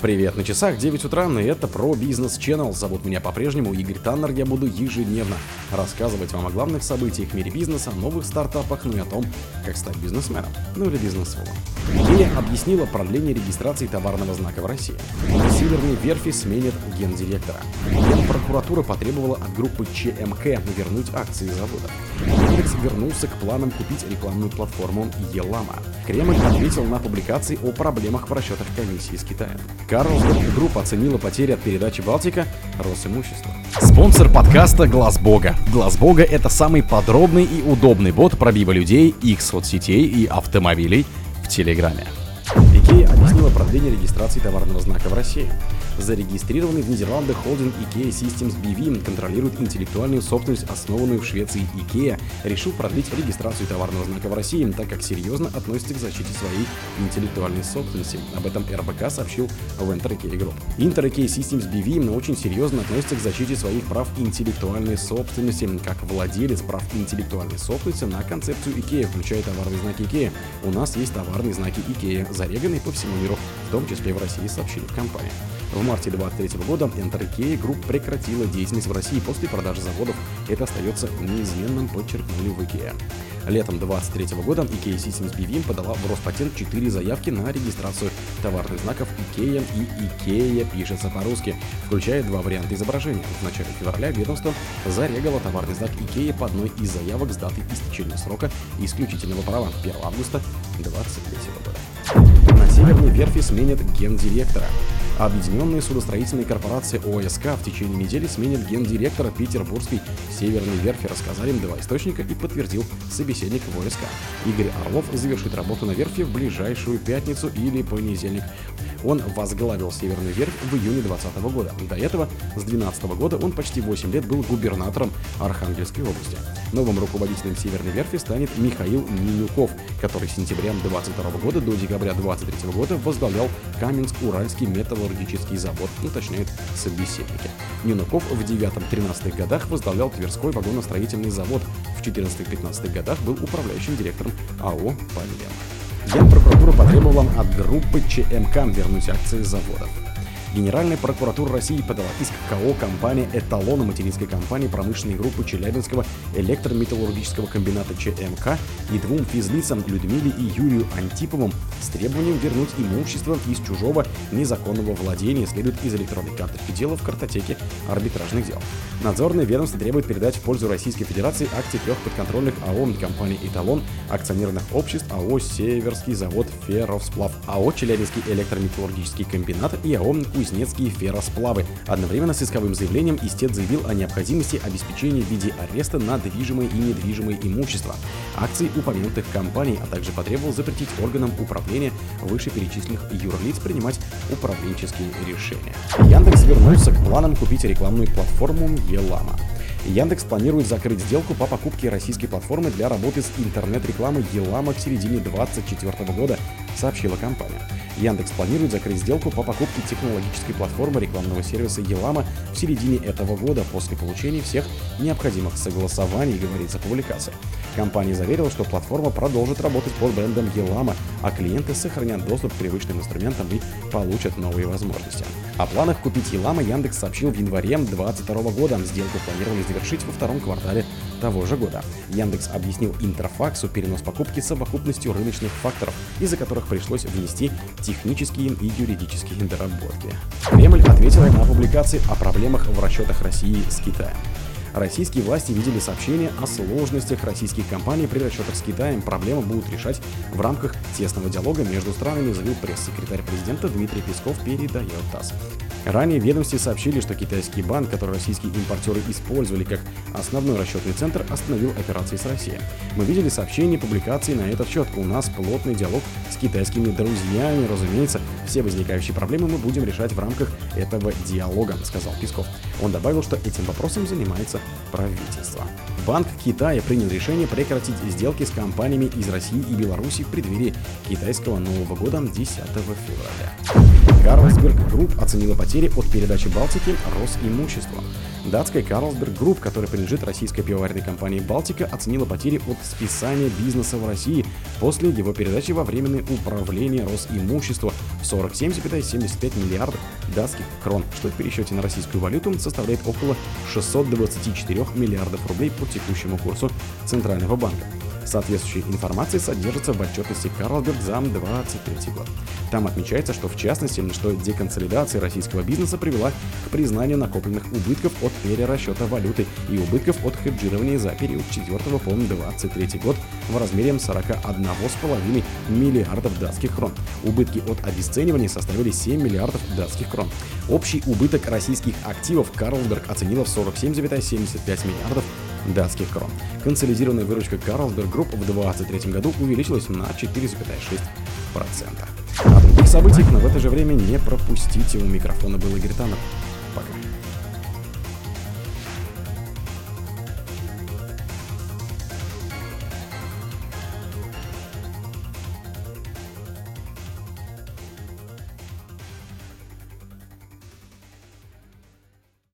Привет, на часах 9 утра, и это про бизнес Channel. Зовут меня по-прежнему Игорь Таннер. Я буду ежедневно рассказывать вам о главных событиях в мире бизнеса, новых стартапах, ну и о том, как стать бизнесменом, ну или бизнесвомом. Икея объяснила продление регистрации товарного знака в России. Северные верфи сменят гендиректора. Генпрокуратура потребовала от группы ЧМК вернуть акции завода. Яндекс вернулся к планам купить рекламную платформу Елама. Кремль ответил на публикации о проблемах в расчетах комиссии с Китаем. Carlsberg Group оценила потери от передачи Балтика Росимущества. Спонсор подкаста Глаз Бога. Глаз Бога это самый подробный и удобный бот пробива людей, их соцсетей и автомобилей в Телеграме. Объяснила продление регистрации товарного знака в России. Зарегистрированный в Нидерландах холдинг IKEA Systems BV контролирует интеллектуальную собственность, основанную в Швеции IKEA, решил продлить регистрацию товарного знака в России, так как серьезно относится к защите своей интеллектуальной собственности. Об этом РБК сообщил в Inter IKEA Group. Inter IKEA Systems BV очень серьезно относится к защите своих прав интеллектуальной собственности, как владелец прав интеллектуальной собственности на концепцию IKEA, включая товарные знаки IKEA. У нас есть товарные знаки IKEA, зареганы по всему миру, в том числе в России, сообщили в компании. В марте 2023 года IKEA Group прекратила деятельность в России после продажи заводов. Это остается неизменным, подчеркнули в IKEA. Летом 2023 года IKEA Systems BV подала в Роспатент 4 заявки на регистрацию товарных знаков IKEA и IKEA пишется по-русски, включая два варианта изображения. В начале февраля ведомство зарегало товарный знак IKEA по одной из заявок с датой истечения срока исключительного права 1 августа 2023 Северной верфи сменят гендиректора. Объединенные судостроительные корпорации ОСК в течение недели сменят гендиректора Петербургской Северной верфи, рассказали им два источника и подтвердил собеседник в ОСК. Игорь Орлов завершит работу на верфи в ближайшую пятницу или понедельник. Он возглавил Северную верфь в июне 2020 года. До этого, с 2012 года, он почти 8 лет был губернатором Архангельской области. Новым руководителем Северной верфи станет Михаил Нинюков, который с сентября 2022 года до декабря 2023 года возглавлял Каменск-Уральский металлургический завод, уточняют собеседники. Нинуков в 9-13 годах возглавлял Тверской вагоностроительный завод, в 14-15 годах был управляющим директором АО «Павелен». Генпрокуратура потребовала от группы ЧМК вернуть акции заводов. Генеральная прокуратура России подала иск КО компания «Эталон» материнской компании промышленной группы Челябинского электрометаллургического комбината ЧМК и двум физлицам Людмиле и Юрию Антиповым с требованием вернуть имущество из чужого незаконного владения, следует из электронной карточки дела в картотеке арбитражных дел. Надзорное ведомство требует передать в пользу Российской Федерации акции трех подконтрольных АО компании «Эталон», акционерных обществ АО «Северский завод Ферровсплав», АО «Челябинский электрометаллургический комбинат» и АО Кузнецкие ферросплавы. Одновременно с исковым заявлением истец заявил о необходимости обеспечения в виде ареста на движимое и недвижимое имущество, акции упомянутых компаний, а также потребовал запретить органам управления вышеперечисленных юрлиц принимать управленческие решения. Яндекс вернулся к планам купить рекламную платформу Елама. Яндекс планирует закрыть сделку по покупке российской платформы для работы с интернет-рекламой Елама к середине 2024 года, сообщила компания. Яндекс планирует закрыть сделку по покупке технологической платформы рекламного сервиса Елама в середине этого года после получения всех необходимых согласований, говорится в публикации. Компания заверила, что платформа продолжит работать под брендом Елама, а клиенты сохранят доступ к привычным инструментам и получат новые возможности. О планах купить Елама Яндекс сообщил в январе 2022 года. Сделку планировали завершить во втором квартале того же года. Яндекс объяснил Интерфаксу перенос покупки совокупностью рыночных факторов, из-за которых пришлось внести технические и юридические доработки. Кремль ответил на публикации о проблемах в расчетах России с Китаем. Российские власти видели сообщения о сложностях российских компаний при расчетах с Китаем. Проблемы будут решать в рамках тесного диалога между странами, заявил пресс-секретарь президента Дмитрий Песков, передает ТАСС. Ранее в ведомстве сообщили, что китайский банк, который российские импортеры использовали как основной расчетный центр, остановил операции с Россией. Мы видели сообщения публикации на этот счет. У нас плотный диалог с китайскими друзьями. Разумеется, все возникающие проблемы мы будем решать в рамках этого диалога, сказал Песков. Он добавил, что этим вопросом занимается правительства. Банк Китая принял решение прекратить сделки с компаниями из России и Беларуси в преддверии китайского Нового года 10 февраля. Carlsberg Group оценила потери от передачи Балтики Росимуществу. Датская Carlsberg Group, которая принадлежит российской пивоваренной компании «Балтика», оценила потери от списания бизнеса в России после его передачи во временное управление Росимущества в 47,75 миллиардов датских крон, что в пересчете на российскую валюту составляет около 624 миллиардов рублей по текущему курсу Центрального банка. Соответствующая информация содержится в отчетности Carlsberg за 2023 год. Там отмечается, что в частности, что деконсолидация российского бизнеса привела к признанию накопленных убытков от перерасчета валюты и убытков от хеджирования за период 4 по 23 год в размере 41,5 миллиардов датских крон. Убытки от обесценивания составили 7 миллиардов датских крон. Общий убыток российских активов Carlsberg оценила в 47,75 миллиардов датских крон. Консолидированная выручка Carlsberg Group в 2023 году увеличилась на 4,6%. О других событиях, но в это же время не пропустите. У микрофона был Игорь Таннер. Пока.